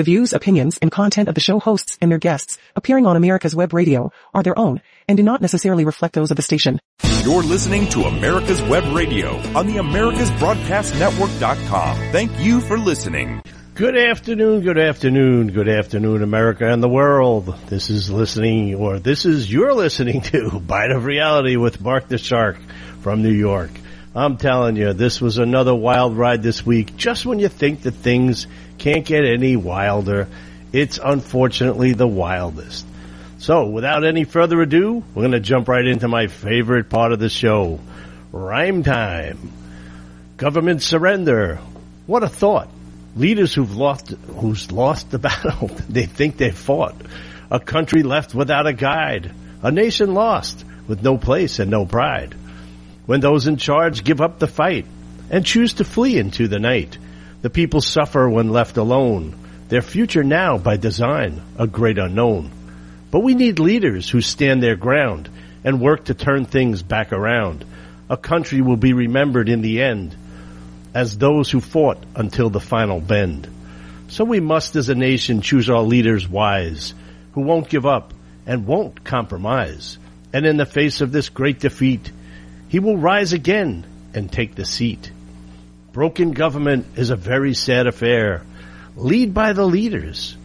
The views, opinions, and content of the show hosts and their guests appearing on America's Web Radio are their own and do not necessarily reflect those of the station. You're listening to America's Web Radio on the AmericasBroadcastNetwork.com. Thank you for listening. Good afternoon, good afternoon, good afternoon, America and the world. This is listening, or this is you're listening to Bite of Reality with Mark the Shark from New York. I'm telling you, this was another wild ride this week. Just when you think that things can't get any wilder, it's unfortunately the wildest. So, without any further ado, we're going to jump right into my favorite part of the show rhyme time. Government surrender. What a thought. Leaders who've lost, who's lost the battle, they think they've fought. A country left without a guide. A nation lost with no place and no pride when those in charge give up the fight and choose to flee into the night. The people suffer when left alone, their future now by design a great unknown. But we need leaders who stand their ground and work to turn things back around. A country will be remembered in the end as those who fought until the final bend. So we must as a nation choose our leaders wise, who won't give up and won't compromise. And in the face of this great defeat, he will rise again and take the seat. Broken government is a very sad affair. Lead by the leaders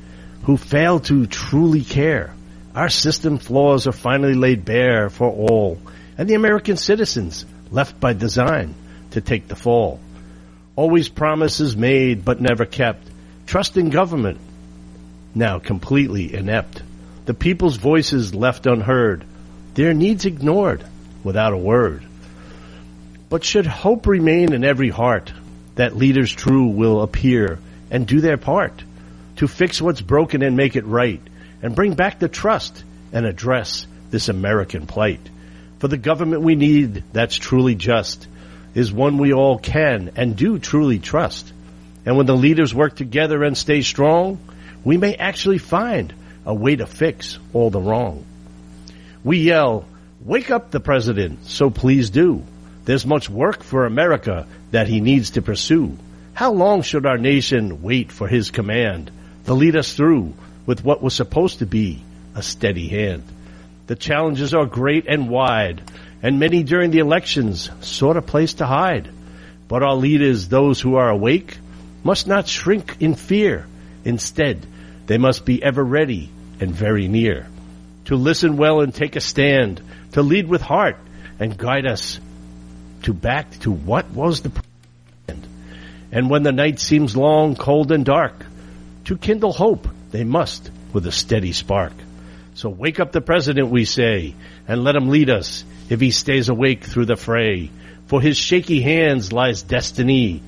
who fail to truly care. Our system flaws are finally laid bare for all, and the American citizens left by design to take the fall. Always promises made but never kept. Trust in government now completely inept. The people's voices left unheard. Their needs ignored without a word. But should hope remain in every heart that leaders true will appear and do their part to fix what's broken and make it right and bring back the trust and address this American plight. For the government we need that's truly just is one we all can and do truly trust. And when the leaders work together and stay strong, we may actually find a way to fix all the wrong. We yell, wake up the president, so please do. There's much work for America that he needs to pursue. How long should our nation wait for his command to lead us through with what was supposed to be a steady hand? The challenges are great and wide, and many during the elections sought a place to hide. But our leaders, those who are awake, must not shrink in fear. Instead, they must be ever ready and very near. To listen well and take a stand, to lead with heart and guide us to back to what was the end. And when the night seems long, cold, and dark, to kindle hope they must with a steady spark. So wake up the president, we say, and let him lead us if he stays awake through the fray. For his shaky hands lies destiny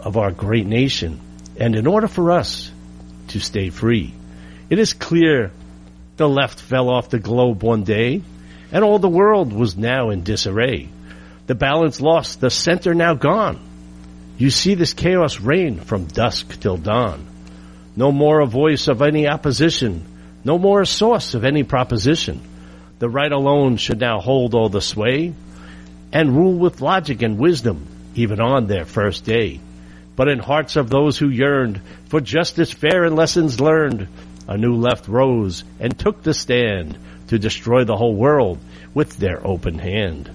of our great nation. And in order for us to stay free, it is clear the left fell off the globe one day, and all the world was now in disarray the balance lost, the center now gone. You see this chaos reign from dusk till dawn. No more a voice of any opposition, no more a source of any proposition. The right alone should now hold all the sway and rule with logic and wisdom, even on their first day. But in hearts of those who yearned for justice fair and lessons learned, a new left rose and took the stand to destroy the whole world with their open hand.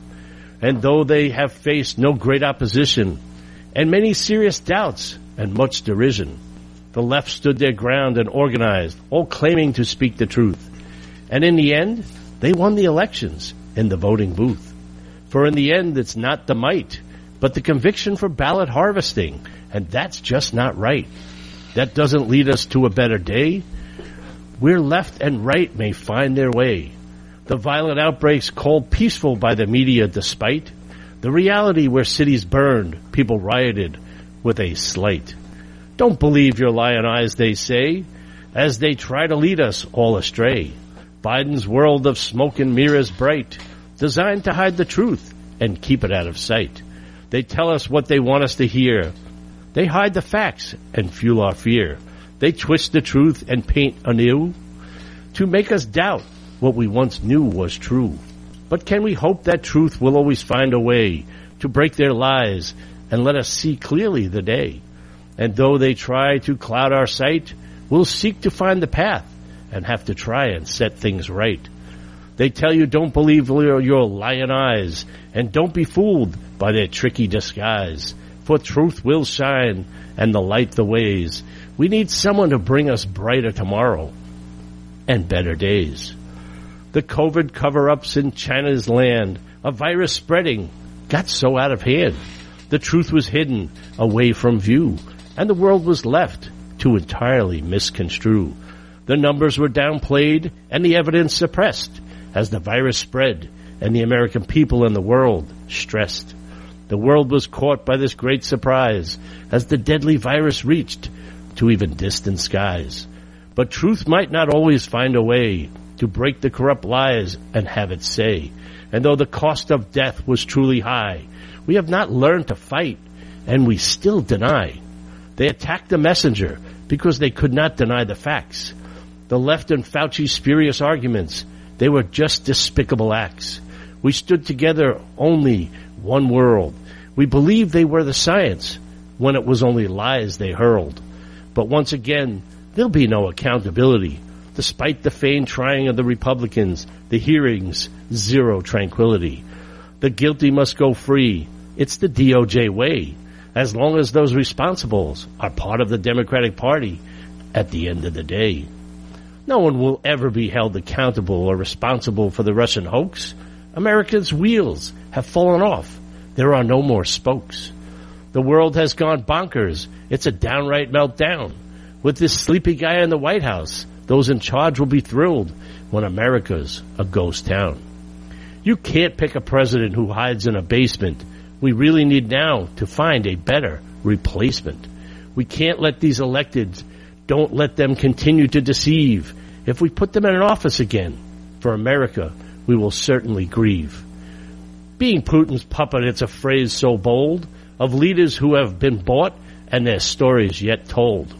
And though they have faced no great opposition and many serious doubts and much derision, the left stood their ground and organized, all claiming to speak the truth. And in the end, they won the elections in the voting booth. For in the end, it's not the might, but the conviction for ballot harvesting. And that's just not right. That doesn't lead us to a better day. Where left and right may find their way the violent outbreaks called peaceful by the media despite the reality where cities burned, people rioted with a slight. Don't believe your lion eyes, they say, as they try to lead us all astray. Biden's world of smoke and mirrors bright, designed to hide the truth and keep it out of sight. They tell us what they want us to hear. They hide the facts and fuel our fear. They twist the truth and paint anew to make us doubt what we once knew was true. But can we hope that truth will always find a way to break their lies and let us see clearly the day? And though they try to cloud our sight, we'll seek to find the path and have to try and set things right. They tell you don't believe your, lion eyes and don't be fooled by their tricky disguise. For truth will shine and the light the ways. We need someone to bring us brighter tomorrow and better days. The COVID cover-ups in China's land, a virus spreading, got so out of hand. The truth was hidden away from view and the world was left to entirely misconstrue. The numbers were downplayed and the evidence suppressed as the virus spread and the American people and the world stressed. The world was caught by this great surprise as the deadly virus reached to even distant skies. But truth might not always find a way to break the corrupt lies and have its say. And though the cost of death was truly high, we have not learned to fight and we still deny. They attacked the messenger because they could not deny the facts. The left and Fauci's spurious arguments they were just despicable acts. We stood together only one world. We believed they were the science when it was only lies they hurled. But once again, there'll be no accountability. Despite the feigned trying of the Republicans, the hearings, zero tranquility. The guilty must go free. It's the DOJ way. As long as those responsibles are part of the Democratic Party at the end of the day. No one will ever be held accountable or responsible for the Russian hoax. America's wheels have fallen off. There are no more spokes. The world has gone bonkers. It's a downright meltdown. With this sleepy guy in the White House, those in charge will be thrilled when America's a ghost town. You can't pick a president who hides in a basement. We really need now to find a better replacement. We can't let these electeds don't let them continue to deceive. If we put them in an office again, for America, we will certainly grieve. Being Putin's puppet, it's a phrase so bold of leaders who have been bought and their stories yet told.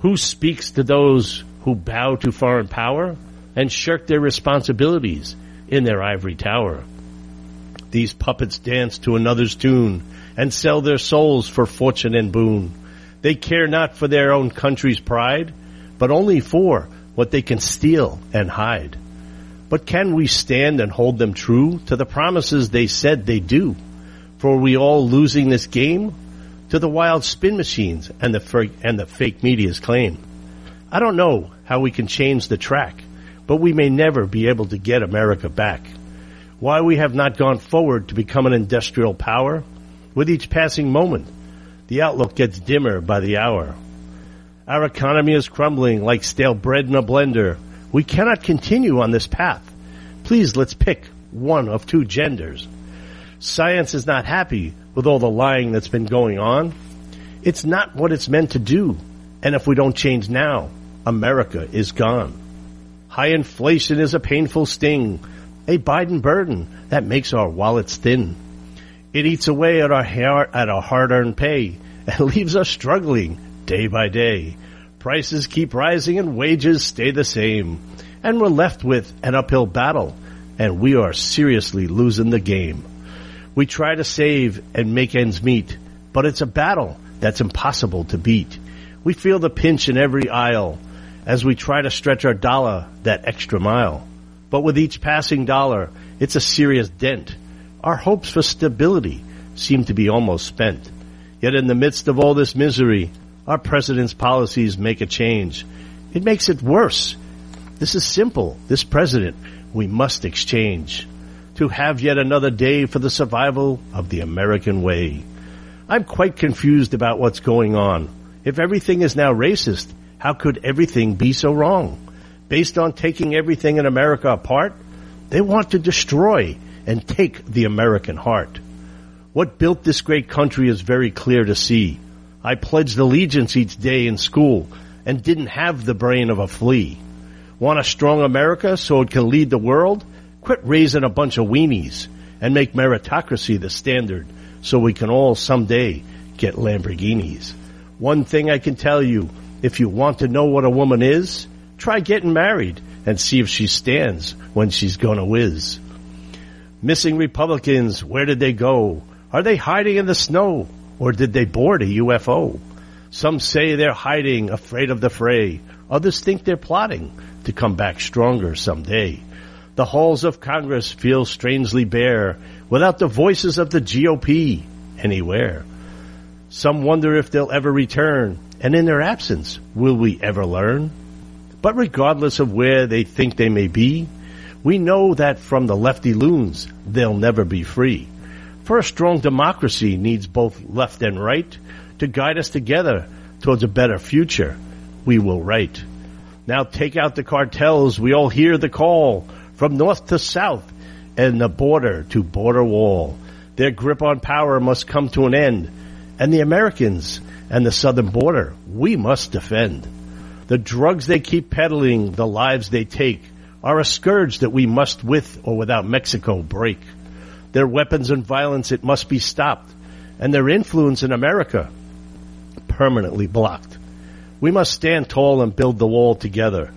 Who speaks to those who bow to foreign power and shirk their responsibilities in their ivory tower? These puppets dance to another's tune and sell their souls for fortune and boon. They care not for their own country's pride, but only for what they can steal and hide. But can we stand and hold them true to the promises they said they do? For are we all losing this game to the wild spin machines and the and the fake media's claim? I don't know how we can change the track, but we may never be able to get America back. Why we have not gone forward to become an industrial power with each passing moment the outlook gets dimmer by the hour. Our economy is crumbling like stale bread in a blender. We cannot continue on this path. Please let's pick one of two genders. Science is not happy with all the lying that's been going on. It's not what it's meant to do. And if we don't change now, America is gone. High inflation is a painful sting, a Biden burden that makes our wallets thin. It eats away at our at our hard-earned pay and leaves us struggling day by day. Prices keep rising and wages stay the same. And we're left with an uphill battle and we are seriously losing the game. We try to save and make ends meet, but it's a battle that's impossible to beat. We feel the pinch in every aisle as we try to stretch our dollar that extra mile. But with each passing dollar, it's a serious dent our hopes for stability seem to be almost spent. Yet in the midst of all this misery, our president's policies make a change. It makes it worse. This is simple. This president we must exchange to have yet another day for the survival of the American way. I'm quite confused about what's going on. If everything is now racist, how could everything be so wrong? Based on taking everything in America apart, they want to destroy and take the American heart. What built this great country is very clear to see. I pledged allegiance each day in school and didn't have the brain of a flea. Want a strong America so it can lead the world? Quit raising a bunch of weenies and make meritocracy the standard so we can all someday get Lamborghinis. One thing I can tell you, if you want to know what a woman is, try getting married and see if she stands when she's gonna whiz. Missing Republicans, where did they go? Are they hiding in the snow? Or did they board a UFO? Some say they're hiding, afraid of the fray. Others think they're plotting to come back stronger someday. The halls of Congress feel strangely bare without the voices of the GOP anywhere. Some wonder if they'll ever return, and in their absence, will we ever learn? But regardless of where they think they may be, we know that from the lefty loons, they'll never be free. For a strong democracy needs both left and right to guide us together towards a better future we will write. Now take out the cartels, we all hear the call from north to south and the border to border wall. Their grip on power must come to an end and the Americans and the southern border we must defend. The drugs they keep peddling, the lives they take are a scourge that we must with or without Mexico break. Their weapons and violence, it must be stopped and their influence in America permanently blocked. We must stand tall and build the wall together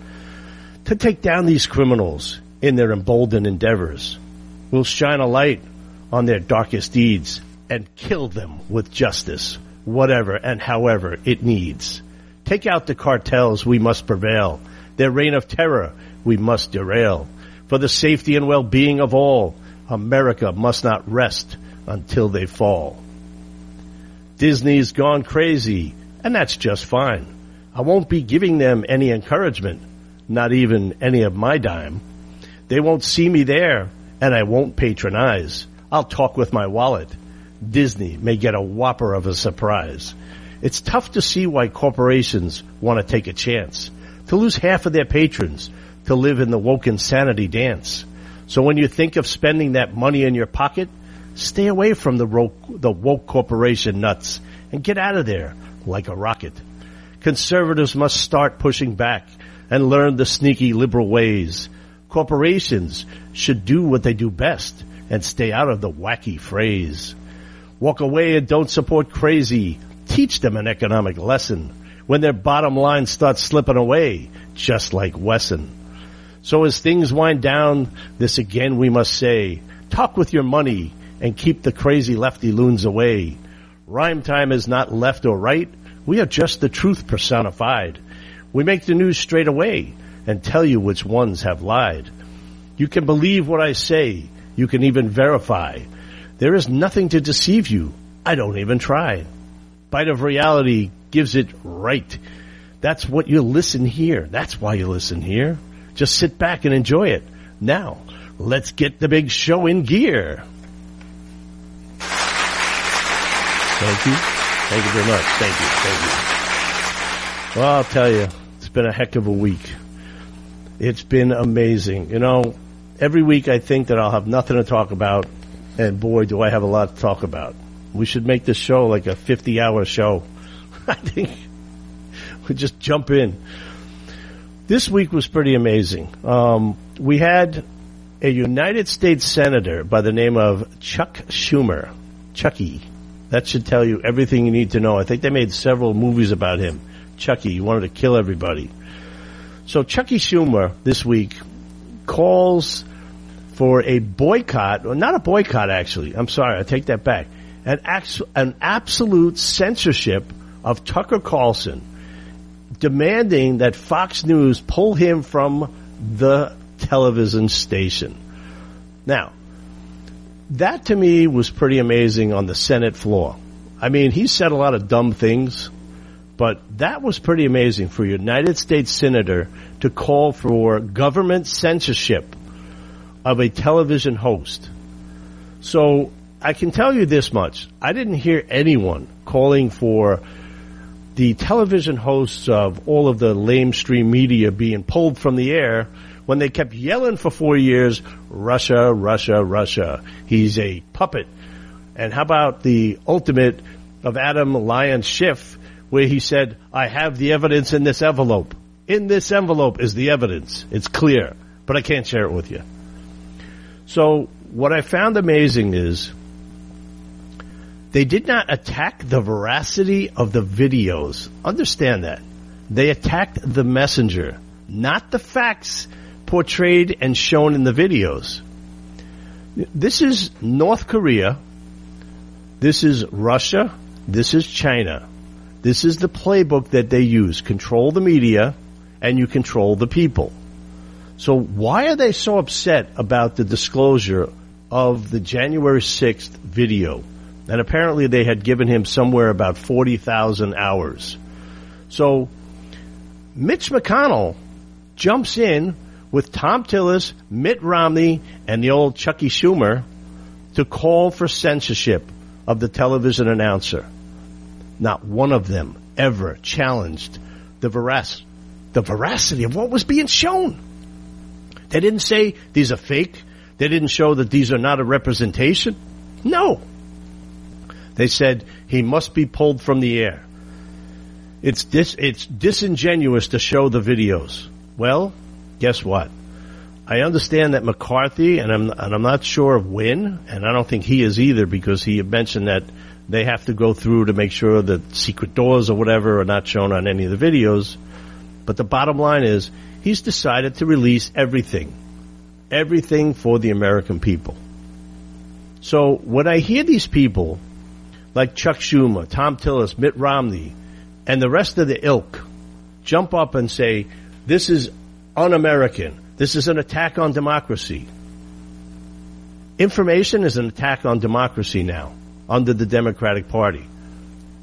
to take down these criminals in their emboldened endeavors. We'll shine a light on their darkest deeds and kill them with justice, whatever and however it needs. Take out the cartels, we must prevail. Their reign of terror, we must derail. For the safety and well-being of all, America must not rest until they fall. Disney's gone crazy, and that's just fine. I won't be giving them any encouragement, not even any of my dime. They won't see me there, and I won't patronize. I'll talk with my wallet. Disney may get a whopper of a surprise. It's tough to see why corporations want to take a chance, to lose half of their patrons, to live in the woke insanity dance. So when you think of spending that money in your pocket, stay away from the, ro- the woke corporation nuts and get out of there like a rocket. Conservatives must start pushing back and learn the sneaky liberal ways. Corporations should do what they do best and stay out of the wacky phrase. Walk away and don't support crazy. Teach them an economic lesson when their bottom line starts slipping away, just like Wesson. So as things wind down, this again we must say, talk with your money and keep the crazy lefty loons away. Rhyme time is not left or right. We are just the truth personified. We make the news straight away and tell you which ones have lied. You can believe what I say. You can even verify. There is nothing to deceive you. I don't even try. Bite of reality gives it right. That's what you listen here. That's why you listen here. Just sit back and enjoy it. Now, let's get the big show in gear. Thank you. Thank you very much. Thank you. Thank you. Well, I'll tell you, it's been a heck of a week. It's been amazing. You know, every week I think that I'll have nothing to talk about, and boy, do I have a lot to talk about. We should make this show like a 50 hour show. I think we just jump in. This week was pretty amazing. Um, we had a United States Senator by the name of Chuck Schumer. Chucky. That should tell you everything you need to know. I think they made several movies about him. Chucky, he wanted to kill everybody. So Chucky Schumer this week calls for a boycott, or not a boycott actually. I'm sorry, I take that back. An, an absolute censorship of Tucker Carlson demanding that Fox News pull him from the television station. Now, that to me was pretty amazing on the Senate floor. I mean, he said a lot of dumb things, but that was pretty amazing for a United States Senator to call for government censorship of a television host. So I can tell you this much. I didn't hear anyone calling for the television hosts of all of the lamestream media being pulled from the air when they kept yelling for four years, Russia, Russia, Russia. He's a puppet. And how about the ultimate of Adam Lyon Schiff, where he said, I have the evidence in this envelope. In this envelope is the evidence. It's clear, but I can't share it with you. So what I found amazing is they did not attack the veracity of the videos. Understand that. They attacked the messenger, not the facts portrayed and shown in the videos. This is North Korea. This is Russia. This is China. This is the playbook that they use. Control the media and you control the people. So why are they so upset about the disclosure of the January 6th video? And apparently they had given him somewhere about 40,000 hours. So Mitch McConnell jumps in with Thom Tillis, Mitt Romney, and the old Chucky Schumer to call for censorship of the television announcer. Not one of them ever challenged the verac- the veracity of what was being shown. They didn't say these are fake. They didn't show that these are not a representation. No. They said he must be pulled from the air. It's dis, it's disingenuous to show the videos. Well, guess what? I understand that McCarthy, and I'm, and I'm not sure of when, and I don't think he is either because he mentioned that they have to go through to make sure that secret doors or whatever are not shown on any of the videos. But the bottom line is he's decided to release everything. Everything for the American people. So when I hear these people like Chuck Schumer, Thom Tillis, Mitt Romney, and the rest of the ilk jump up and say, this is un-American. This is an attack on democracy. Information is an attack on democracy now under the Democratic Party.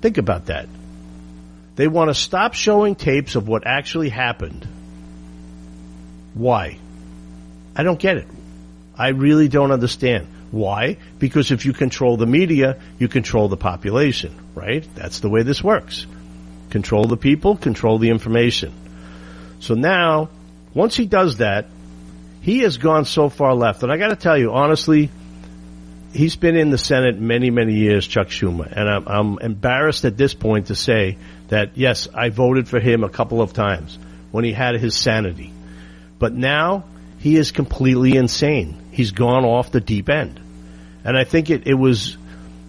Think about that. They want to stop showing tapes of what actually happened. Why? I don't get it. I really don't understand. Why? Because if you control the media, you control the population, right? That's the way this works. Control the people, control the information. So now, once he does that, he has gone so far left. And I got to tell you, honestly, he's been in the Senate many, many years, Chuck Schumer. And I'm, I'm embarrassed at this point to say that, yes, I voted for him a couple of times when he had his sanity. But now he is completely insane. He's gone off the deep end. And I think it, it was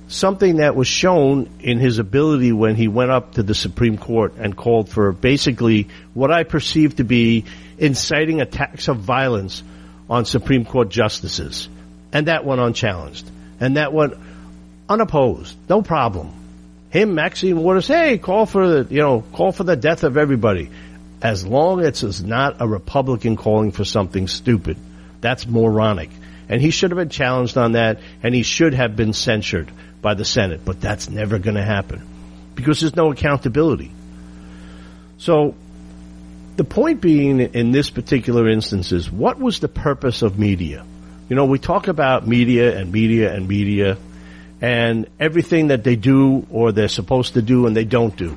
something that was shown in his ability when he went up to the Supreme Court and called for basically what I perceive to be inciting attacks of violence on Supreme Court justices. And that went unchallenged. And that went unopposed. No problem. Him, Maxine Waters, hey, call for the, you know, call for the death of everybody. As long as it's not a Republican calling for something stupid. That's moronic. And he should have been challenged on that, and he should have been censured by the Senate. But that's never going to happen. Because there's no accountability. So, the point being in this particular instance is, what was the purpose of media? You know, we talk about media and media and media and everything that they do or they're supposed to do and they don't do.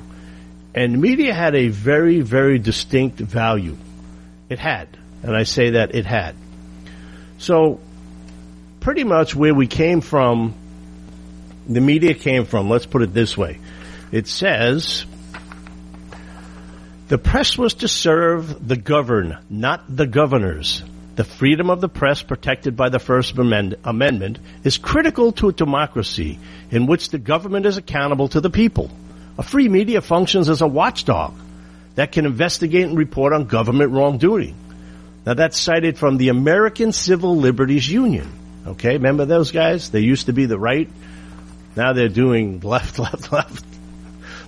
And media had a very, very distinct value. It had. And I say that it had. So, pretty much where we came from, the media came from, let's put it this way. It says, the press was to serve the governed, not the governors. The freedom of the press protected by the First Amendment is critical to a democracy in which the government is accountable to the people. A free media functions as a watchdog that can investigate and report on government wrongdoing. Now that's cited from the American Civil Liberties Union. Okay, remember those guys? They used to be the right. Now they're doing left, left, left.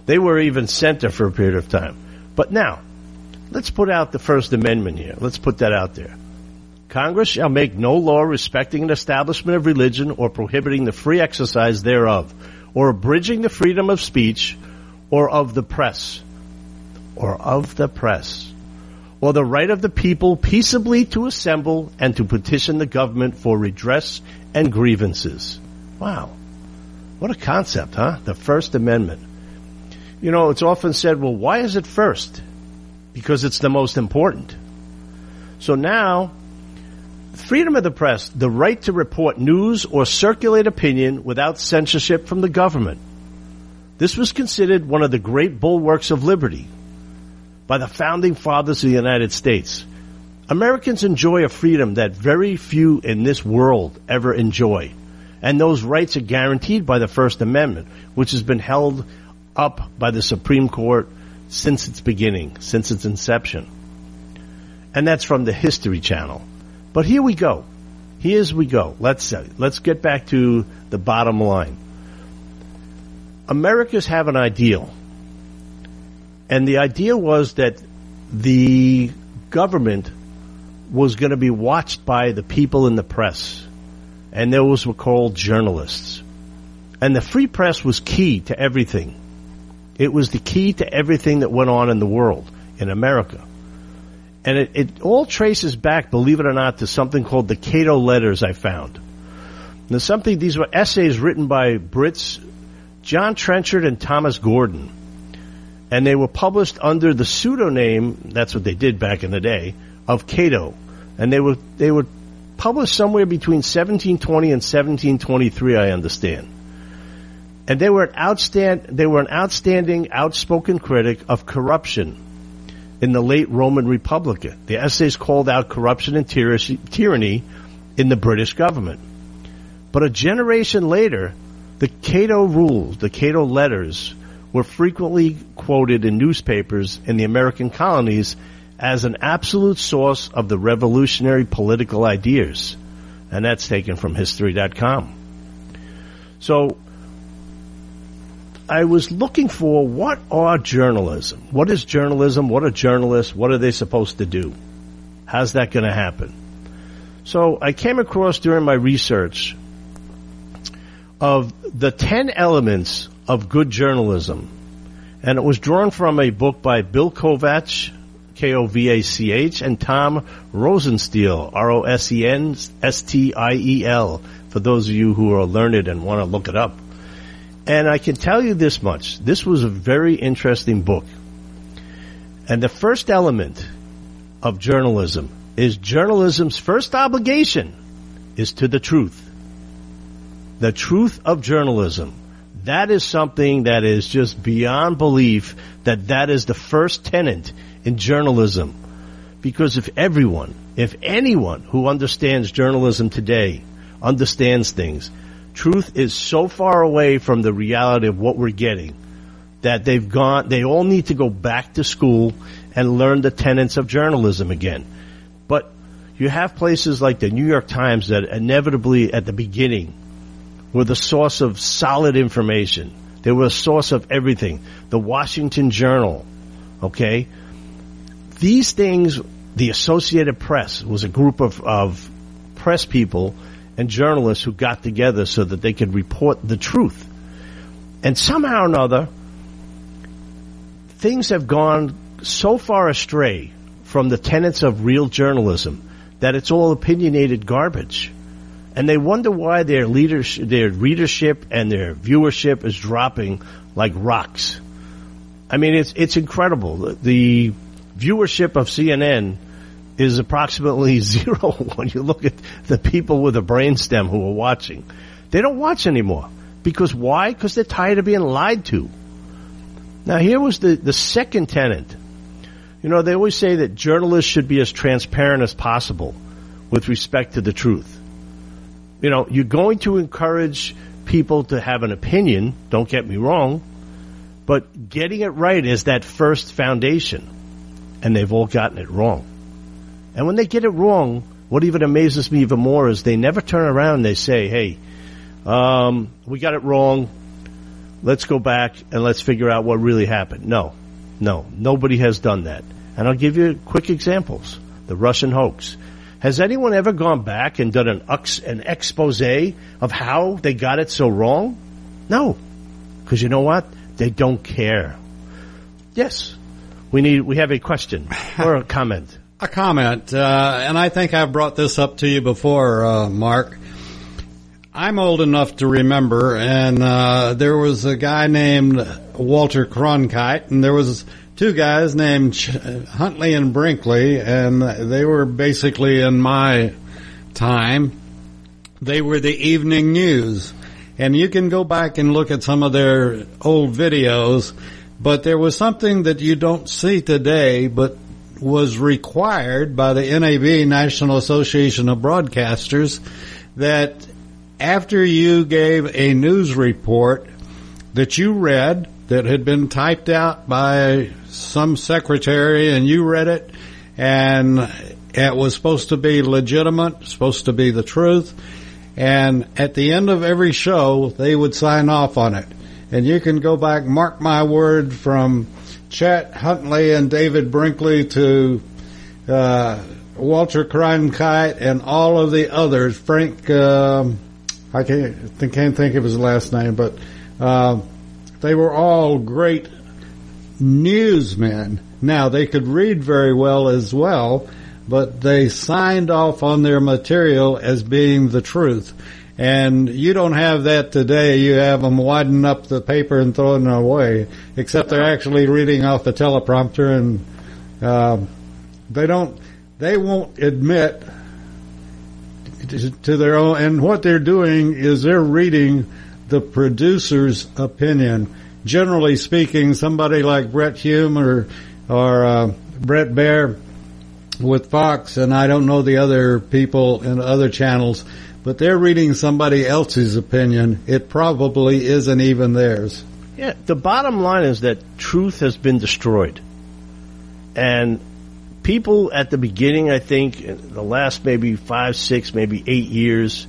They were even center for a period of time. But now, let's put out the First Amendment here. Let's put that out there. Congress shall make no law respecting an establishment of religion or prohibiting the free exercise thereof, or abridging the freedom of speech, or of the press, or of the press, or the right of the people peaceably to assemble and to petition the government for redress and grievances. Wow. What a concept, huh? The First Amendment. You know, it's often said, well, why is it first? Because it's the most important. So now, freedom of the press, the right to report news or circulate opinion without censorship from the government. This was considered one of the great bulwarks of liberty by the founding fathers of the United States. Americans enjoy a freedom that very few in this world ever enjoy. And those rights are guaranteed by the First Amendment, which has been held up by the Supreme Court since its beginning, since its inception. And that's from the History Channel. But here we go. Here's we go. Let's uh, let's get back to the bottom line. Americans have an ideal, And the idea was that the government was going to be watched by the people in the press. And those were called journalists. And the free press was key to everything. It was the key to everything that went on in the world, in America. And it, it all traces back, believe it or not, to something called the Cato Letters I found. Now something, these were essays written by Brits, John Trenchard and Thomas Gordon. And they were published under the pseudonym, that's what they did back in the day, of Cato. And they were, they were published somewhere between 1720 and 1723, I understand. And they were an outstand, they were an outstanding, outspoken critic of corruption in the late Roman Republic. The essays called out corruption and tyranny in the British government. But a generation later, the Cato rules, the Cato letters, were frequently quoted in newspapers in the American colonies as an absolute source of the revolutionary political ideas. And that's taken from history.com. So, I was looking for what are journalism? What is journalism? What are journalists? What are they supposed to do? How's that going to happen? So I came across during my research of the 10 elements of good journalism. And it was drawn from a book by Bill Kovach, K-O-V-A-C-H, and Tom Rosenstiel, R-O-S-E-N-S-T-I-E-L, for those of you who are learned and want to look it up. And I can tell you this much. This was a very interesting book. And the first element of journalism is journalism's first obligation is to the truth. The truth of journalism. That is something that is just beyond belief that that is the first tenet in journalism. Because if everyone, if anyone who understands journalism today understands things, truth is so far away from the reality of what we're getting that they've gone, they all need to go back to school and learn the tenets of journalism again. But you have places like the New York Times that inevitably at the beginning were the source of solid information. They were a source of everything. The Washington Journal, okay? These things, the Associated Press was a group of, of press people and journalists who got together so that they could report the truth. And somehow or another, things have gone so far astray from the tenets of real journalism that it's all opinionated garbage. And they wonder why their leadership, their readership and their viewership is dropping like rocks. I mean, it's, it's incredible. The viewership of CNN is approximately zero when you look at the people with a brainstem who are watching. They don't watch anymore. Because why? Because they're tired of being lied to. Now here was the, the second tenant. You know, they always say that journalists should be as transparent as possible with respect to the truth. You know, you're going to encourage people to have an opinion, don't get me wrong, but getting it right is that first foundation. And they've all gotten it wrong. And when they get it wrong, what even amazes me even more is they never turn around and they say, hey, um, we got it wrong. Let's go back and let's figure out what really happened. No, no, nobody has done that. And I'll give you quick examples. The Russian hoax. Has anyone ever gone back and done an, an expose of how they got it so wrong? No. Because you know what? They don't care. Yes. We need, we have a question or a comment. A comment, uh, and I think I've brought this up to you before, uh, Mark. I'm old enough to remember, and uh, there was a guy named Walter Cronkite, and there was two guys named Huntley and Brinkley, and they were basically in my time. They were the evening news, and you can go back and look at some of their old videos. But there was something that you don't see today, but was required by the NAB, National Association of Broadcasters, that after you gave a news report that you read, that had been typed out by some secretary and you read it and it was supposed to be legitimate, supposed to be the truth. And at the end of every show, they would sign off on it. And you can go back, mark my word, from Chet Huntley and David Brinkley to uh, Walter Cronkite and all of the others. Frank, um, I can't, can't think of his last name, but uh, they were all great newsmen. Now they could read very well as well, but they signed off on their material as being the truth. And you don't have that today. You have them widening up the paper and throwing it away, except they're actually reading off the teleprompter and, uh, they don't, they won't admit to their own, and what they're doing is they're reading the producer's opinion. Generally speaking, somebody like Brit Hume or, or, uh, Bret Baier with Fox, and I don't know the other people in other channels, but they're reading somebody else's opinion. It probably isn't even theirs. Yeah, the bottom line is that truth has been destroyed. And people at the beginning, I think, the last maybe five, six, maybe eight years,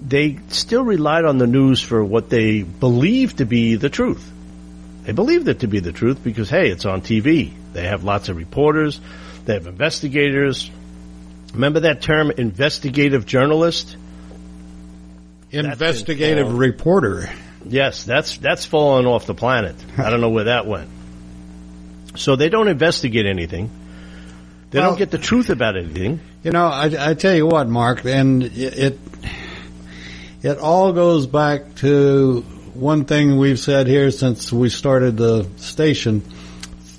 they still relied on the news for what they believed to be the truth. They believed it to be the truth because, hey, it's on TV. They have lots of reporters. They have investigators. Remember that term, investigative journalist? Investigative reporter. Yes, that's that's fallen off the planet. I don't know where that went. So they don't investigate anything. They Well- don't get the truth about anything. You know, I, I tell you what, Mark, and it, it it all goes back to one thing we've said here since we started the station: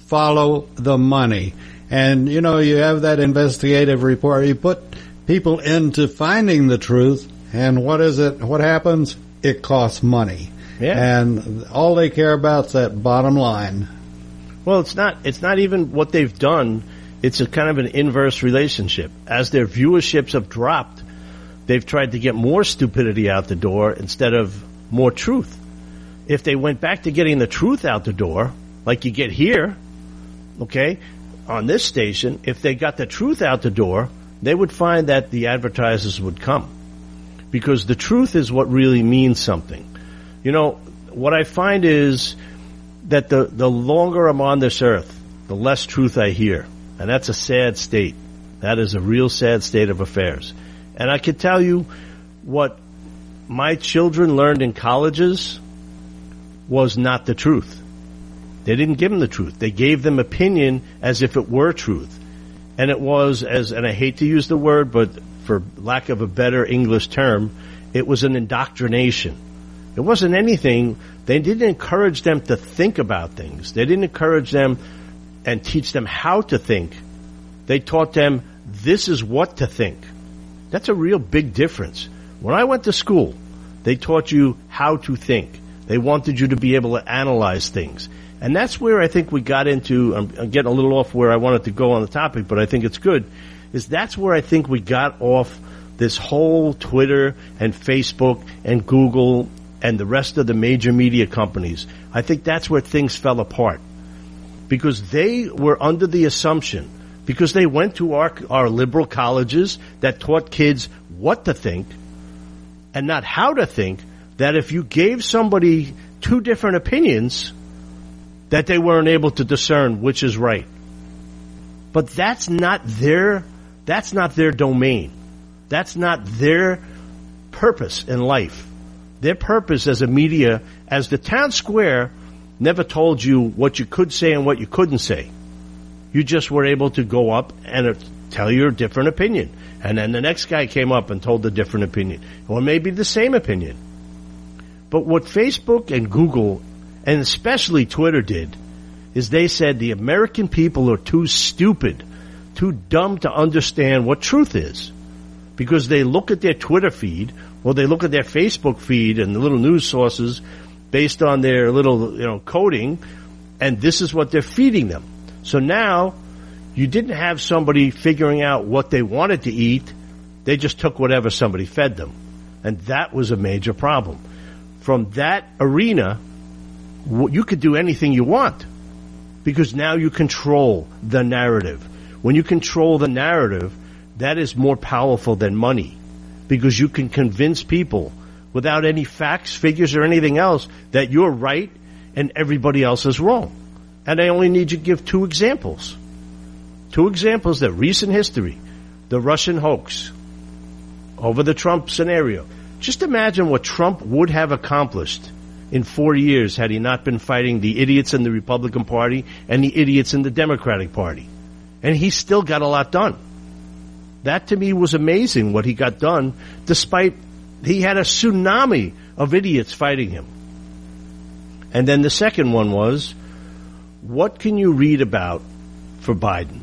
follow the money. And you know, you have that investigative report. You put people into finding the truth, and what is it? What happens? It costs money. Yeah. And all they care about is that bottom line. Well, it's not. It's not even what they've done. It's a kind of an inverse relationship. As their viewerships have dropped, they've tried to get more stupidity out the door instead of more truth. If they went back to getting the truth out the door, like you get here, okay, on this station, if they got the truth out the door, they would find that the advertisers would come. Because the truth is what really means something. You know, what I find is that the, the longer I'm on this earth, the less truth I hear. And that's a sad state. That is a real sad state of affairs. And I can tell you what my children learned in colleges was not the truth. They didn't give them the truth. They gave them opinion as if it were truth. And it was as, and I hate to use the word, but for lack of a better English term, it was an indoctrination. It wasn't anything. They didn't encourage them to think about things. They didn't encourage them and teach them how to think. They taught them this is what to think. That's a real big difference. When I went to school, they taught you how to think. They wanted you to be able to analyze things. And that's where I think we got into, I'm, getting a little off where I wanted to go on the topic, but I think it's good, is that's where I think we got off this whole Twitter and Facebook and Google and the rest of the major media companies. I think that's where things fell apart because they were under the assumption because they went to our, our liberal colleges that taught kids what to think and not how to think that if you gave somebody two different opinions that they weren't able to discern which is right. But that's not their that's not their domain. That's not their purpose in life. Their purpose as a media as the town square never told you what you could say and what you couldn't say. You just were able to go up and tell your different opinion. And then the next guy came up and told a different opinion. Or maybe the same opinion. But what Facebook and Google, and especially Twitter did, is they said the American people are too stupid, too dumb to understand what truth is. Because they look at their Twitter feed, or they look at their Facebook feed and the little news sources based on their little, you know, coding, and this is what they're feeding them. So now, you didn't have somebody figuring out what they wanted to eat. They just took whatever somebody fed them. And that was a major problem. From that arena, you could do anything you want because now you control the narrative. When you control the narrative, that is more powerful than money because you can convince people without any facts, figures, or anything else that you're right and everybody else is wrong. And I only need you to give two examples. Two examples that recent history, the Russian hoax over the Trump scenario. Just imagine what Trump would have accomplished in four years had he not been fighting the idiots in the Republican Party and the idiots in the Democratic Party. And he still got a lot done. That to me was amazing what he got done despite he had a tsunami of idiots fighting him. And then the second one was, what can you read about for Biden?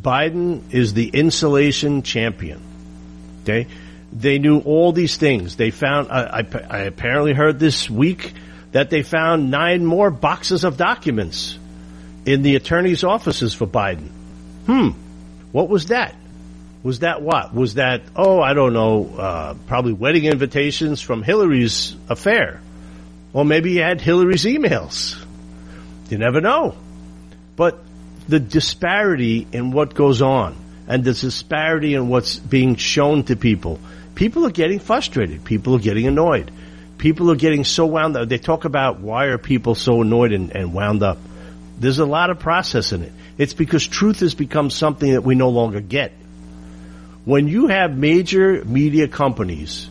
Biden is the insulation champion. Okay? They knew all these things. They found, I, I, I apparently heard this week that they found nine more boxes of documents in the attorney's offices for Biden. Hmm. What was that? Was that what? Was that, oh, I don't know, uh, probably wedding invitations from Hillary's affair? Or maybe he had Hillary's emails. You never know. But the disparity in what goes on and the disparity in what's being shown to people, people are getting frustrated. People are getting annoyed. People are getting so wound up. They talk about why are people so annoyed and, and wound up. There's a lot of process in it. It's because truth has become something that we no longer get when you have major media companies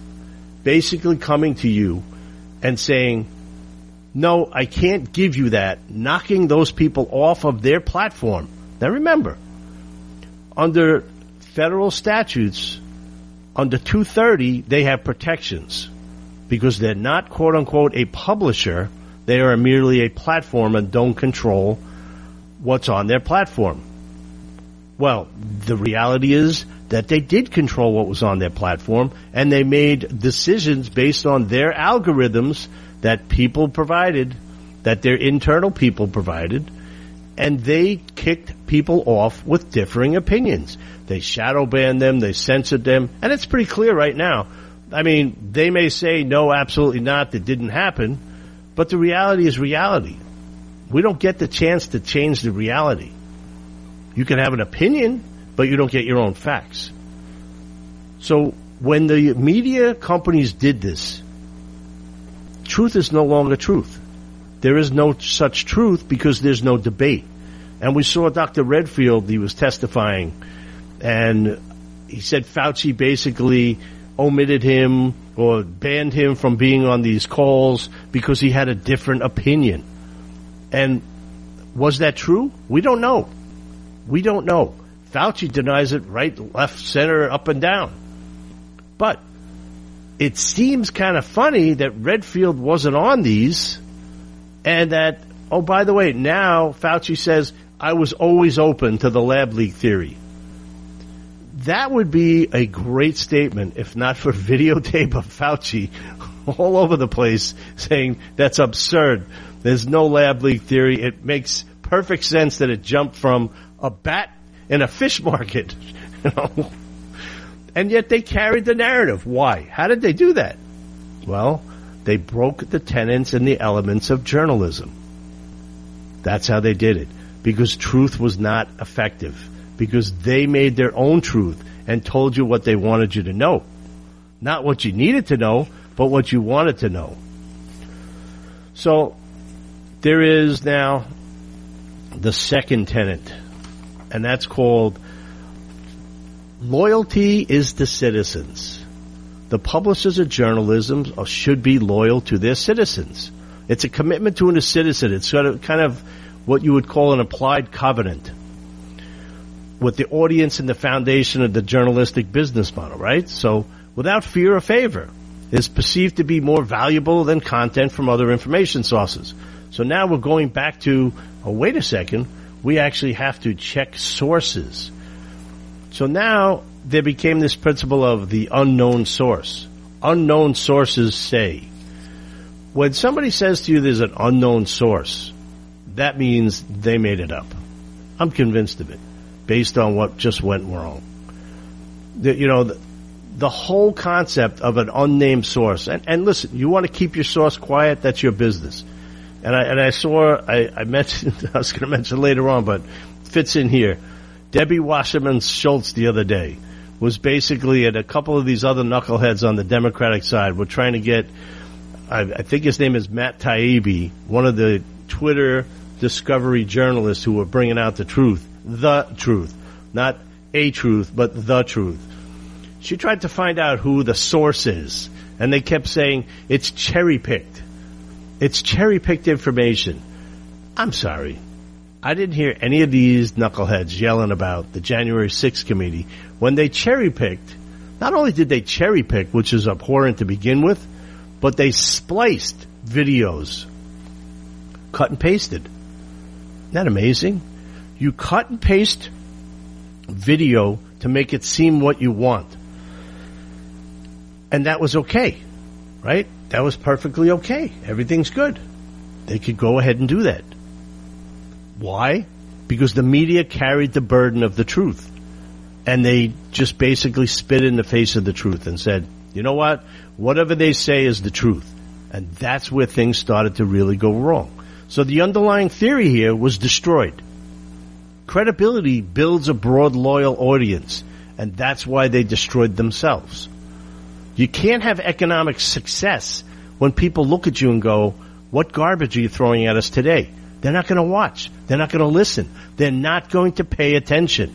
basically coming to you and saying, no, I can't give you that, knocking those people off of their platform. Now remember, under federal statutes, under 230, they have protections because they're not quote unquote a publisher. They are merely a platform and don't control what's on their platform. Well, the reality is that they did control what was on their platform and they made decisions based on their algorithms that people provided, that their internal people provided, and they kicked people off with differing opinions. They shadow banned them, they censored them, and it's pretty clear right now. I mean, they may say, no, absolutely not, that didn't happen, but the reality is reality. We don't get the chance to change the reality. You can have an opinion, but you don't get your own facts. So when the media companies did this, truth is no longer truth. There is no such truth because there's no debate. And we saw Dr. Redfield, he was testifying, and he said Fauci basically omitted him or banned him from being on these calls because he had a different opinion. And was that true? We don't know. We don't know. Fauci denies it right, left, center, up and down. But it seems kind of funny that Redfield wasn't on these and that, oh, by the way, now Fauci says, I was always open to the lab leak theory. That would be a great statement if not for videotape of Fauci all over the place saying that's absurd. There's no lab leak theory. It makes perfect sense that it jumped from a bat in a fish market. You know? And yet they carried the narrative. Why? How did they do that? Well, they broke the tenets and the elements of journalism. That's how they did it. Because truth was not effective. Because they made their own truth and told you what they wanted you to know. Not what you needed to know, but what you wanted to know. So, there is now the second tenet and that's called loyalty is to citizens. The publishers of journalism should be loyal to their citizens. It's a commitment to a citizen. It's sort of kind of what you would call an applied covenant with the audience and the foundation of the journalistic business model, right? So without fear or favor is perceived to be more valuable than content from other information sources. So now we're going back to, oh, wait a second, we actually have to check sources. So now there became this principle of the unknown source. Unknown sources say. When somebody says to you there's an unknown source, that means they made it up. I'm convinced of it, based on what just went wrong. The, you know, the, the whole concept of an unnamed source. And, and listen, you want to keep your source quiet, that's your business. And I, and I saw, I, I mentioned, I was going to mention later on, but fits in here. Debbie Wasserman Schultz the other day was basically at a couple of these other knuckleheads on the Democratic side were trying to get, I, I think his name is Matt Taibbi, one of the Twitter discovery journalists who were bringing out the truth, the truth, not a truth, but the truth. She tried to find out who the source is, and they kept saying it's cherry picked. It's cherry picked information. I'm sorry. I didn't hear any of these knuckleheads yelling about the January 6th committee when they cherry picked. Not only did they cherry pick, which is abhorrent to begin with, but they spliced videos, cut and pasted. Isn't that amazing? You cut and paste video to make it seem what you want. And that was okay, right? That was perfectly okay. Everything's good. They could go ahead and do that. Why? Because the media carried the burden of the truth. And they just basically spit in the face of the truth and said, you know what? Whatever they say is the truth. And that's where things started to really go wrong. So the underlying theory here was destroyed. Credibility builds a broad, loyal audience, and that's why they destroyed themselves. You can't have economic success when people look at you and go, what garbage are you throwing at us today? They're not going to watch. They're not going to listen. They're not going to pay attention.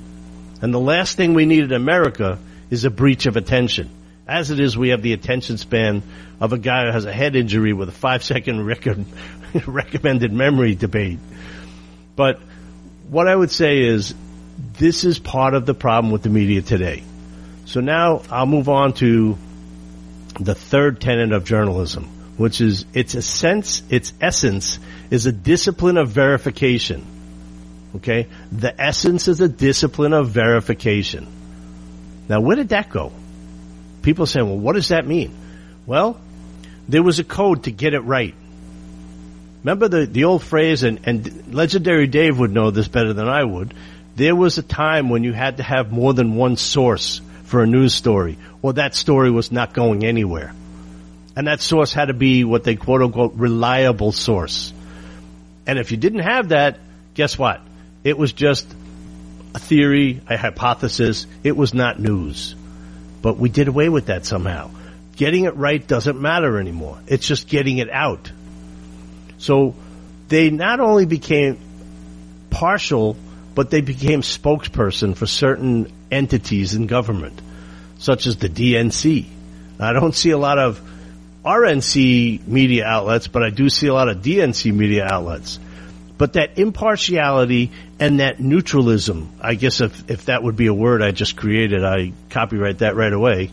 And the last thing we need in America is a breach of attention. As it is, we have the attention span of a guy who has a head injury with a five second recommended memory debate. But what I would say is this is part of the problem with the media today. So now I'll move on to the third tenet of journalism, which is its sense, its essence is a discipline of verification. Okay? The essence is a discipline of verification. Now, where did that go? People say, well, what does that mean? Well, there was a code to get it right. Remember the, the old phrase, and, and legendary Dave would know this better than I would. There was a time when you had to have more than one source for a news story, or that story was not going anywhere. And that source had to be what they quote unquote reliable source. And if you didn't have that, guess what? It was just a theory, a hypothesis. It was not news. But we did away with that somehow. Getting it right doesn't matter anymore. It's just getting it out. So they not only became partial, but they became spokesperson for certain entities in government, such as the DNC. I don't see a lot of RNC media outlets, but I do see a lot of DNC media outlets. But that impartiality and that neutralism, I guess if, if that would be a word I just created, I copyright that right away.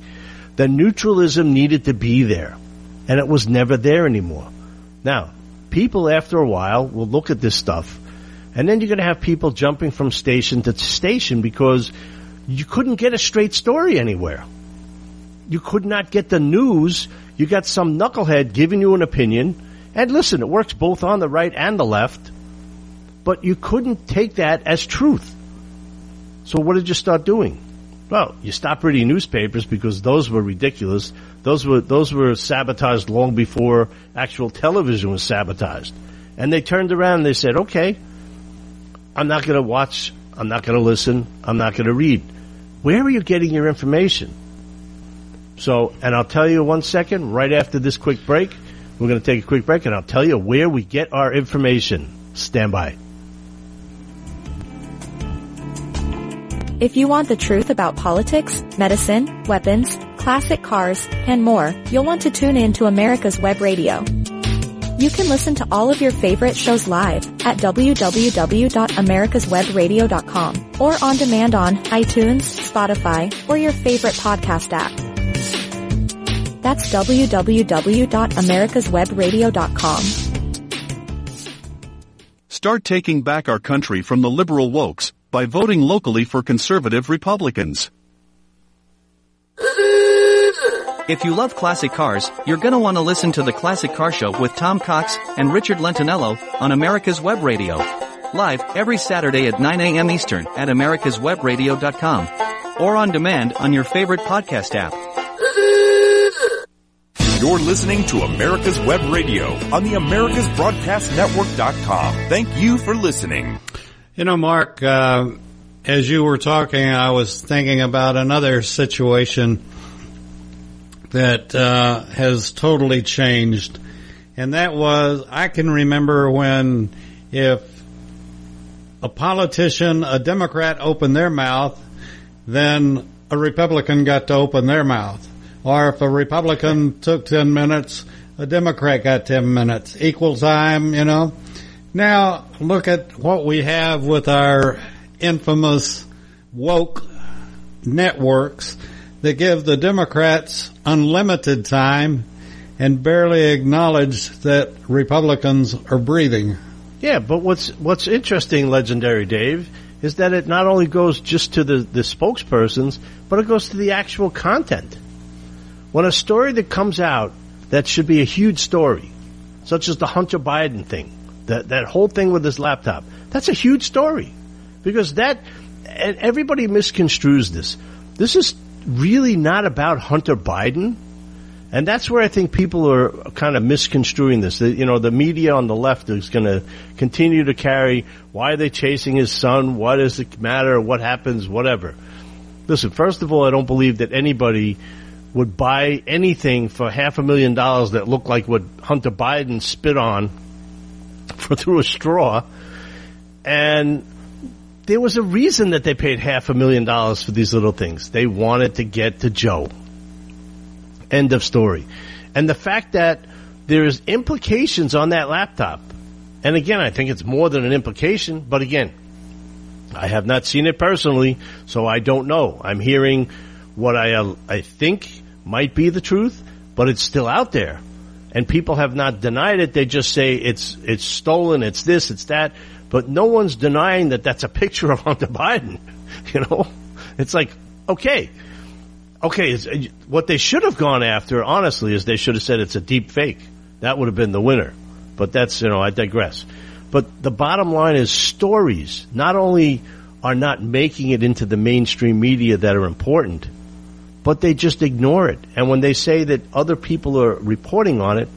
The neutralism needed to be there, and it was never there anymore. Now, people after a while will look at this stuff, and then you're going to have people jumping from station to station because you couldn't get a straight story anywhere. You could not get the news. You got some knucklehead giving you an opinion. And listen, it works both on the right and the left. But you couldn't take that as truth. So what did you start doing? Well, you stopped reading newspapers because those were ridiculous. Those were those were sabotaged long before actual television was sabotaged. And they turned around and they said, "Okay, I'm not going to watch. I'm not going to listen. I'm not going to read. Where are you getting your information?" So, and I'll tell you one second, right after this quick break, we're going to take a quick break and I'll tell you where we get our information. Stand by. If you want the truth about politics, medicine, weapons, classic cars, and more, you'll want to tune in to America's Web Radio. You can listen to all of your favorite shows live at www.americaswebradio.com or on demand on iTunes, Spotify, or your favorite podcast app. That's www.americaswebradio.com. Start taking back our country from the liberal wokes by voting locally for conservative Republicans. If you love classic cars, you're gonna want to listen to the Classic Car Show with Tom Cox and Richard Lentinello on America's Web Radio. Live every Saturday at 9 a.m. Eastern at americaswebradio.com or on demand on your favorite podcast app. You're listening to America's Web Radio on the AmericasBroadcastNetwork.com. Thank you for listening. You know, Mark, uh, as you were talking, I was thinking about another situation that uh, has totally changed. And that was, I can remember when if a politician, a Democrat opened their mouth, then a Republican got to open their mouth. Or if a Republican took 10 minutes, a Democrat got 10 minutes. Equal time, you know. Now, look at what we have with our infamous woke networks that give the Democrats unlimited time and barely acknowledge that Republicans are breathing. Yeah, but what's what's interesting, legendary Dave, is that it not only goes just to the, the spokespersons, but it goes to the actual content. When a story that comes out that should be a huge story, such as the Hunter Biden thing, that that whole thing with his laptop, that's a huge story. Because that and everybody misconstrues this. This is really not about Hunter Biden. And that's where I think people are kind of misconstruing this. You know, the media on the left is going to continue to carry, why are they chasing his son? What does it matter? What happens? Whatever. Listen, first of all, I don't believe that anybody would buy anything for half a million dollars that looked like what Hunter Biden spit on for through a straw. And there was a reason that they paid half a million dollars for these little things. They wanted to get to Joe. End of story. And the fact that there's implications on that laptop, and again, I think it's more than an implication, but again, I have not seen it personally, so I don't know. I'm hearing what I, uh, I think might be the truth, but it's still out there. And people have not denied it. They just say it's, it's stolen, it's this, it's that, but no one's denying that that's a picture of Hunter Biden. You know, it's like, okay, okay, what they should have gone after, honestly, is they should have said it's a deep fake. That would have been the winner. But that's, you know, I digress. But the bottom line is stories not only are not making it into the mainstream media that are important, but they just ignore it. And when they say that other people are reporting on it,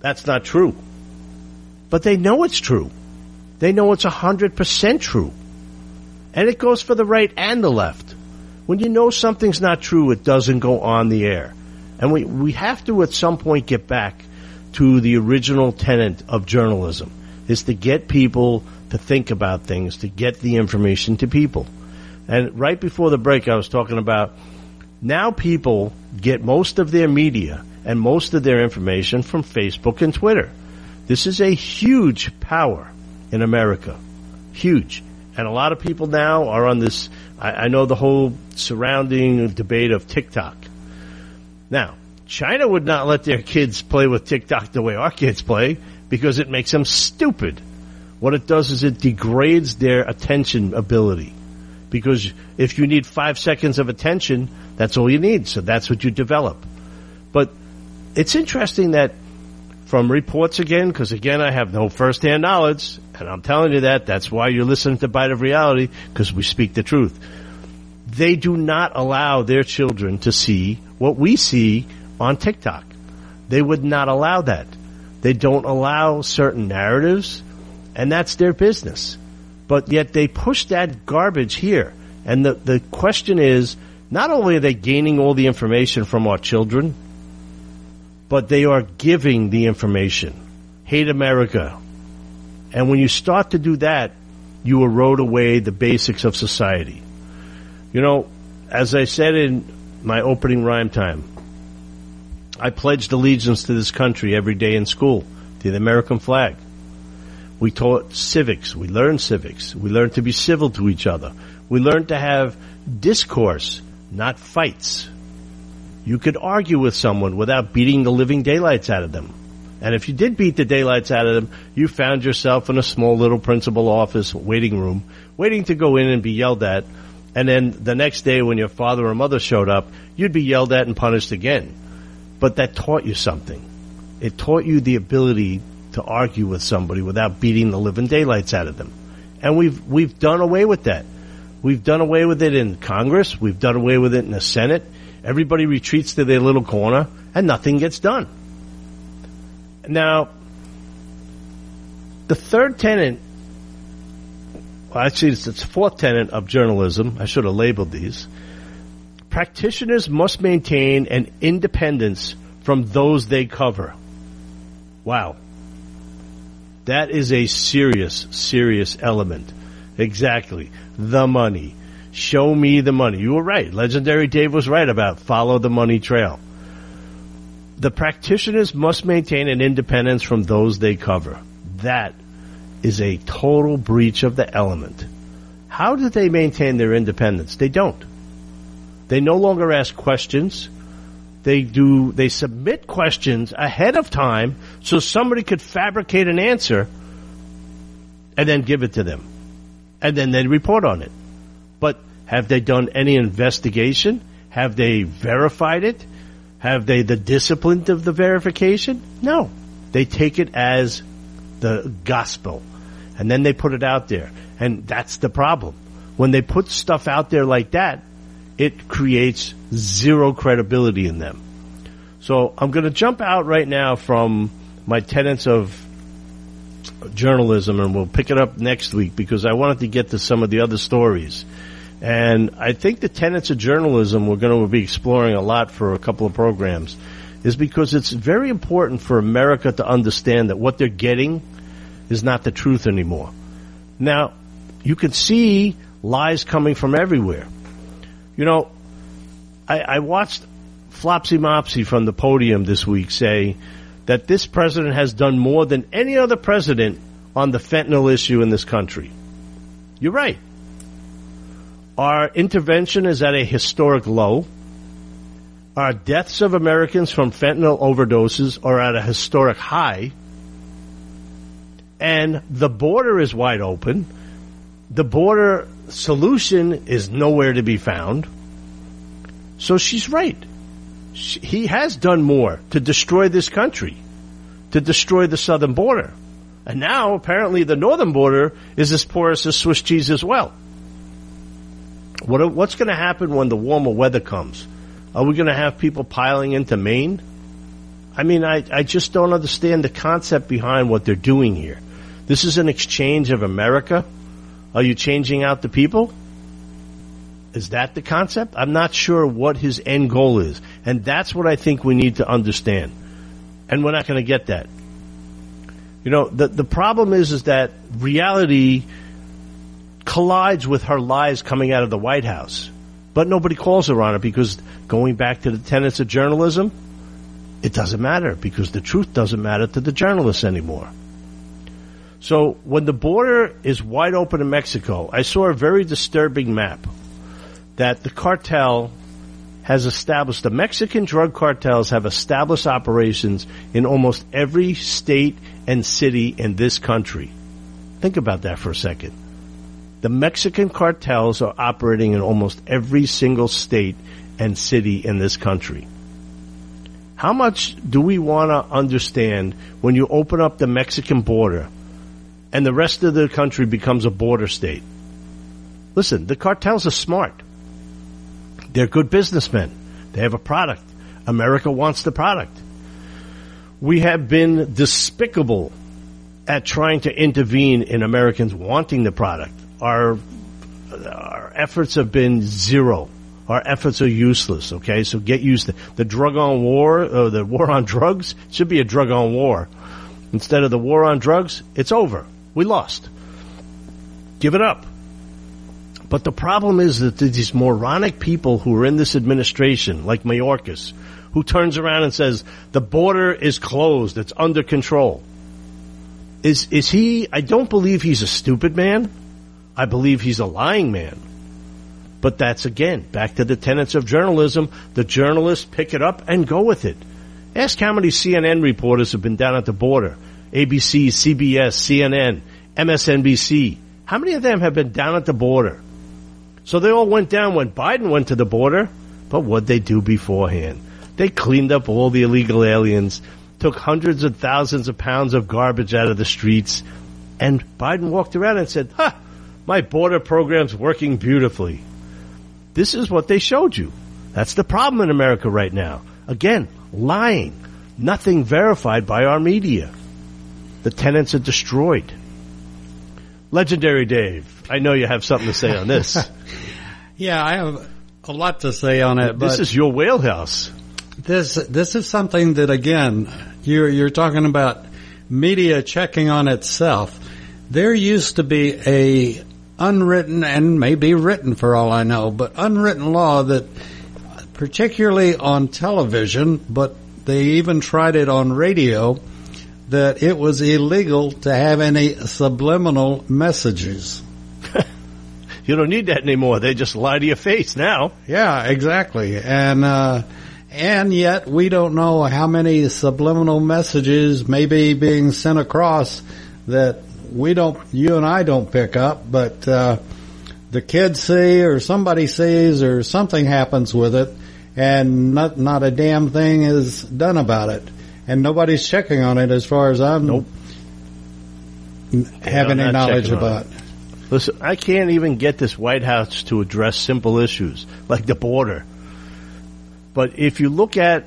that's not true. But they know it's true. They know it's 100% true. And it goes for the right and the left. When you know something's not true, it doesn't go on the air. And we, we have to at some point get back to the original tenet of journalism is to get people to think about things, to get the information to people. And right before the break, I was talking about now people get most of their media and most of their information from Facebook and Twitter. This is a huge power in America. Huge. And a lot of people now are on this, I, I know the whole surrounding debate of TikTok. Now, China would not let their kids play with TikTok the way our kids play because it makes them stupid. What it does is it degrades their attention ability. Because if you need five seconds of attention, that's all you need. So that's what you develop. But it's interesting that from reports again, because again, I have no firsthand knowledge, and I'm telling you that. That's why you're listening to Bite of Reality, because we speak the truth. They do not allow their children to see what we see on TikTok. They would not allow that. They don't allow certain narratives, and that's their business. But yet they push that garbage here. And the, the question is, not only are they gaining all the information from our children, but they are giving the information. Hate America. And when you start to do that, you erode away the basics of society. You know, as I said in my opening rhyme time, I pledged allegiance to this country every day in school, to the American flag. We taught civics. We learned civics. We learned to be civil to each other. We learned to have discourse, not fights. You could argue with someone without beating the living daylights out of them. And if you did beat the daylights out of them, you found yourself in a small little principal office waiting room, waiting to go in and be yelled at. And then the next day when your father or mother showed up, you'd be yelled at and punished again. But that taught you something. It taught you the ability to argue with somebody without beating the living daylights out of them. And we've, we've done away with that. We've done away with it in Congress. We've done away with it in the Senate. Everybody retreats to their little corner and nothing gets done. Now, the third tenant, well, actually, it's the fourth tenant of journalism. I should have labeled these. Practitioners must maintain an independence from those they cover. Wow. That is a serious, serious element. Exactly. The money. Show me the money. You were right. Legendary Dave was right about follow the money trail. The practitioners must maintain an independence from those they cover. That is a total breach of the element. How do they maintain their independence? They don't. They no longer ask questions. They do, they submit questions ahead of time so somebody could fabricate an answer and then give it to them. And then they report on it. But have they done any investigation? Have they verified it? Have they the discipline of the verification? No. They take it as the gospel. And then they put it out there. And that's the problem. When they put stuff out there like that, it creates zero credibility in them. So I'm going to jump out right now from my tenets of journalism and we'll pick it up next week because I wanted to get to some of the other stories. And I think the tenets of journalism we're going to be exploring a lot for a couple of programs is because it's very important for America to understand that what they're getting is not the truth anymore. Now, you can see lies coming from everywhere. You know, I, I watched Flopsy Mopsy from the podium this week say that this president has done more than any other president on the fentanyl issue in this country. You're right. Our intervention is at a historic low. Our deaths of Americans from fentanyl overdoses are at a historic high. And the border is wide open. The border solution is nowhere to be found. So she's right. He has done more to destroy this country, to destroy the southern border. And now apparently the northern border is as porous as Swiss cheese as well. What, what's going to happen when the warmer weather comes? Are we going to have people piling into Maine? I mean, I, I just don't understand the concept behind what they're doing here. This is an exchange of America. Are you changing out the people? Is that the concept? I'm not sure what his end goal is. And that's what I think we need to understand. And we're not going to get that. You know, the, the problem is, is that reality collides with her lies coming out of the White House. But nobody calls her on it because going back to the tenets of journalism, it doesn't matter because the truth doesn't matter to the journalists anymore. So when the border is wide open in Mexico, I saw a very disturbing map that the cartel has established, the Mexican drug cartels have established operations in almost every state and city in this country. Think about that for a second. The Mexican cartels are operating in almost every single state and city in this country. How much do we want to understand when you open up the Mexican border and the rest of the country becomes a border state? Listen, the cartels are smart. They're good businessmen. They have a product. America wants the product. We have been despicable at trying to intervene in Americans wanting the product. Our, our efforts have been zero. Our efforts are useless. Okay, so get used to the drug on war, or the war on drugs should be a drug on war. Instead of the war on drugs, it's over. We lost. Give it up. But the problem is that these moronic people who are in this administration, like Mayorkas, who turns around and says the border is closed, it's under control. Is is he? I don't believe he's a stupid man. I believe he's a lying man. But that's again back to the tenets of journalism. The journalists pick it up and go with it. Ask how many CNN reporters have been down at the border. ABC, CBS, CNN, MSNBC. How many of them have been down at the border? So they all went down when Biden went to the border. But what'd they do beforehand? They cleaned up all the illegal aliens, took hundreds of thousands of pounds of garbage out of the streets, and Biden walked around and said, ha, my border program's working beautifully. This is what they showed you. That's the problem in America right now. Again, lying. Nothing verified by our media. The tenants are destroyed. Legendary Dave, I know you have something to say on this. yeah, I have a lot to say on it. This is your wheelhouse. This this is something that again you're you're talking about media checking on itself. There used to be a unwritten and maybe written for all I know, but unwritten law that particularly on television, but they even tried it on radio, that it was illegal to have any subliminal messages. You don't need that anymore. They just lie to your face now. Yeah, exactly. And, uh, and yet we don't know how many subliminal messages may be being sent across that we don't, you and I don't pick up, but, uh, the kids see or somebody sees or something happens with it and not, not a damn thing is done about it. And nobody's checking on it as far as I'm Nope. have I'm any knowledge about. Listen, I can't even get this White House to address simple issues like the border. But if you look at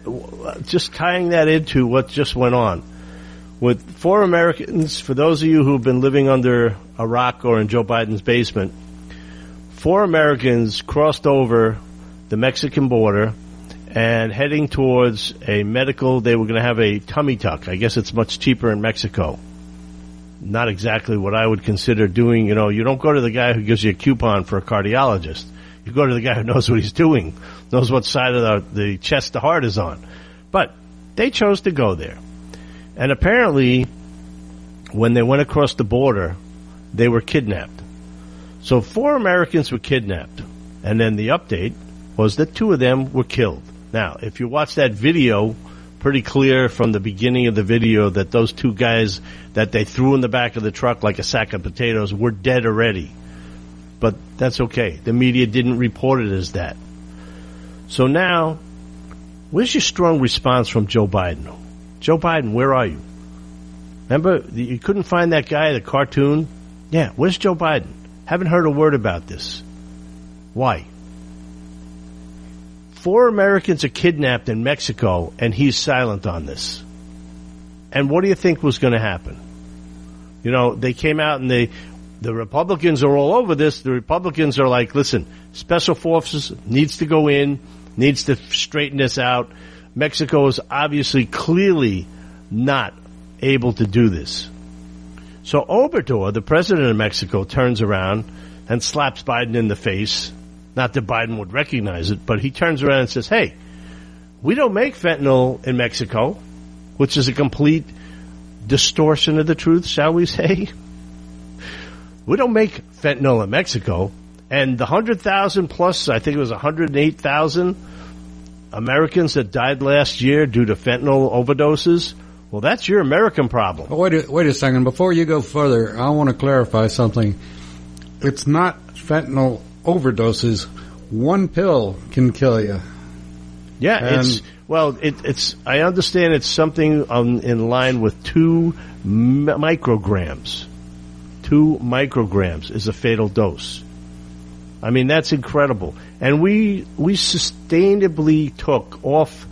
just tying that into what just went on with four Americans, for those of you who've been living under a rock or in Joe Biden's basement, four Americans crossed over the Mexican border and heading towards a medical, they were going to have a tummy tuck. I guess it's much cheaper in Mexico not exactly what I would consider doing. You know, you don't go to the guy who gives you a coupon for a cardiologist. You go to the guy who knows what he's doing, knows what side of the, the chest the heart is on. But they chose to go there. And apparently, when they went across the border, they were kidnapped. So four Americans were kidnapped. And then the update was that two of them were killed. Now, if you watch that video, pretty clear from the beginning of the video that those two guys that they threw in the back of the truck like a sack of potatoes were dead already. But that's okay. The media didn't report it as that. So now, where's your strong response from Joe Biden? Joe Biden, where are you? Remember, you couldn't find that guy, the cartoon? Yeah, where's Joe Biden? Haven't heard a word about this. Why? Four Americans are kidnapped in Mexico, and he's silent on this. And what do you think was going to happen? You know, they came out and they, the Republicans are all over this. The Republicans are like, listen, special forces needs to go in, needs to straighten this out. Mexico is obviously clearly not able to do this. So Obrador, the president of Mexico, turns around and slaps Biden in the face. Not that Biden would recognize it, but he turns around and says, hey, we don't make fentanyl in Mexico, which is a complete distortion of the truth, shall we say? We don't make fentanyl in Mexico. And the 100,000 plus, I think it was 108,000 Americans that died last year due to fentanyl overdoses, well, that's your American problem. Wait, a, wait a second. Before you go further, I want to clarify something. It's not fentanyl overdoses. One pill can kill you. Yeah, And- it's well, it, it's. I understand it's something um, in line with two micrograms. Two micrograms is a fatal dose. I mean, that's incredible. And we we sustainably took off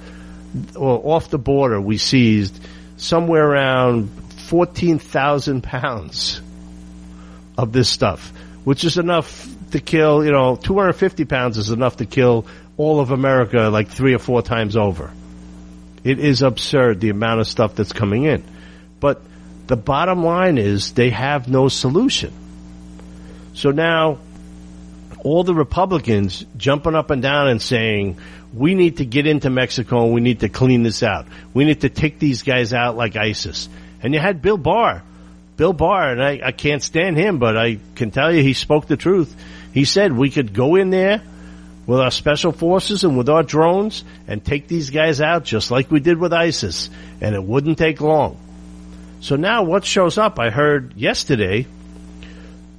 or off the border. We seized somewhere around fourteen thousand pounds of this stuff, which is enough to kill. You know, two hundred fifty pounds is enough to kill all of America like three or four times over. It is absurd the amount of stuff that's coming in. But the bottom line is they have no solution. So now all the Republicans jumping up and down and saying, we need to get into Mexico and we need to clean this out. We need to take these guys out like ISIS. And you had Bill Barr. Bill Barr, and I, I can't stand him, but I can tell you he spoke the truth. He said we could go in there with our special forces and with our drones and take these guys out just like we did with ISIS. And it wouldn't take long. So now what shows up? I heard yesterday,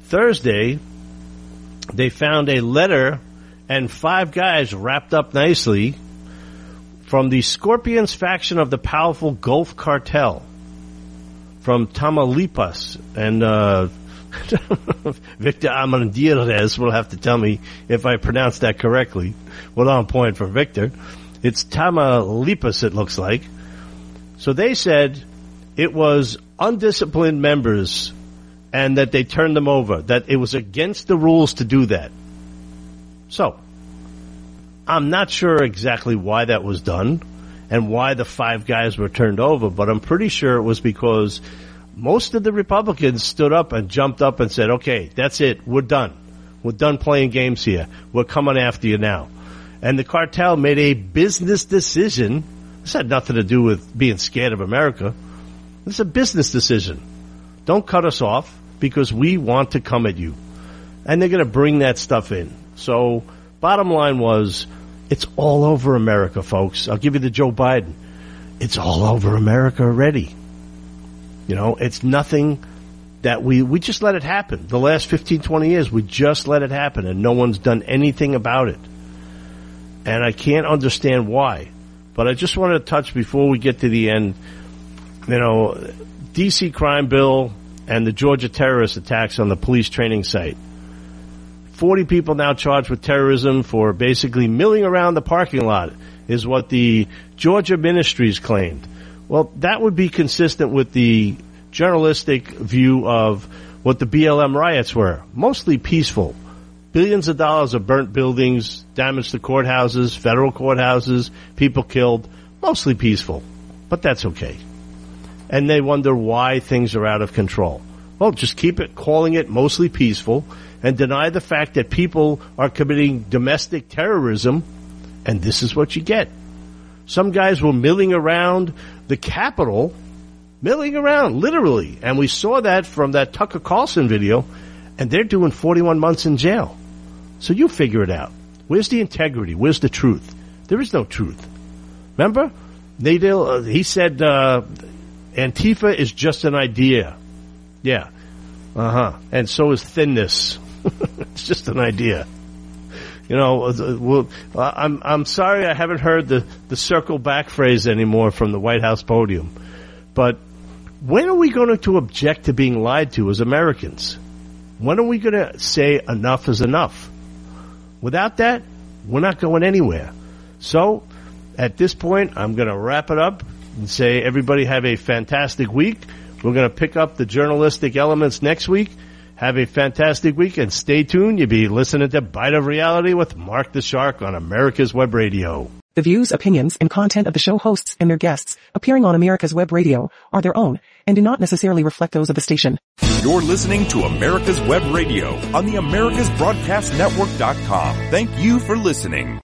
Thursday, they found a letter and five guys wrapped up nicely from the Scorpions faction of the powerful Gulf Cartel from Tamaulipas. And uh, Victor Amandirez will have to tell me if I pronounced that correctly. Well, on point for Victor. It's Tamaulipas, it looks like. So they said it was undisciplined members and that they turned them over, that it was against the rules to do that. So, I'm not sure exactly why that was done and why the five guys were turned over, but I'm pretty sure it was because most of the Republicans stood up and jumped up and said, okay, that's it. We're done. We're done playing games here. We're coming after you now. And the cartel made a business decision. This had nothing to do with being scared of America. It's a business decision. Don't cut us off because we want to come at you. And they're going to bring that stuff in. So bottom line was, it's all over America, folks. I'll give you the Joe Biden. It's all over America already. You know, it's nothing that we, we just let it happen. The last 15, 20 years, we just let it happen and no one's done anything about it. And I can't understand why. But I just wanted to touch before we get to the end, you know, DC crime bill and the Georgia terrorist attacks on the police training site. 40 people now charged with terrorism for basically milling around the parking lot is what the Georgia ministries claimed. Well, that would be consistent with the journalistic view of what the BLM riots were. Mostly peaceful. Billions of dollars of burnt buildings, damage to courthouses, federal courthouses, people killed. Mostly peaceful. But that's okay. And they wonder why things are out of control. Well, just keep it, calling it mostly peaceful and deny the fact that people are committing domestic terrorism, and this is what you get. Some guys were milling around the Capitol, milling around, literally, and we saw that from that Tucker Carlson video, and they're doing 41 months in jail. So you figure it out. Where's the integrity? Where's the truth? There is no truth. Remember? Nadler, uh, he said, uh, Antifa is just an idea. Yeah. Uh huh. And so is thinness. it's just an idea. You know, I'm I'm sorry I haven't heard the the circle back phrase anymore from the White House podium. But when are we going to object to being lied to as Americans? When are we going to say enough is enough? Without that, we're not going anywhere. So, at this point, I'm going to wrap it up and say everybody have a fantastic week. We're going to pick up the journalistic elements next week. Have a fantastic week and stay tuned. You'll be listening to Bite of Reality with Mark the Shark on America's Web Radio. The views, opinions, and content of the show hosts and their guests appearing on America's Web Radio are their own and do not necessarily reflect those of the station. You're listening to America's Web Radio on the AmericasBroadcastNetwork.com. Thank you for listening.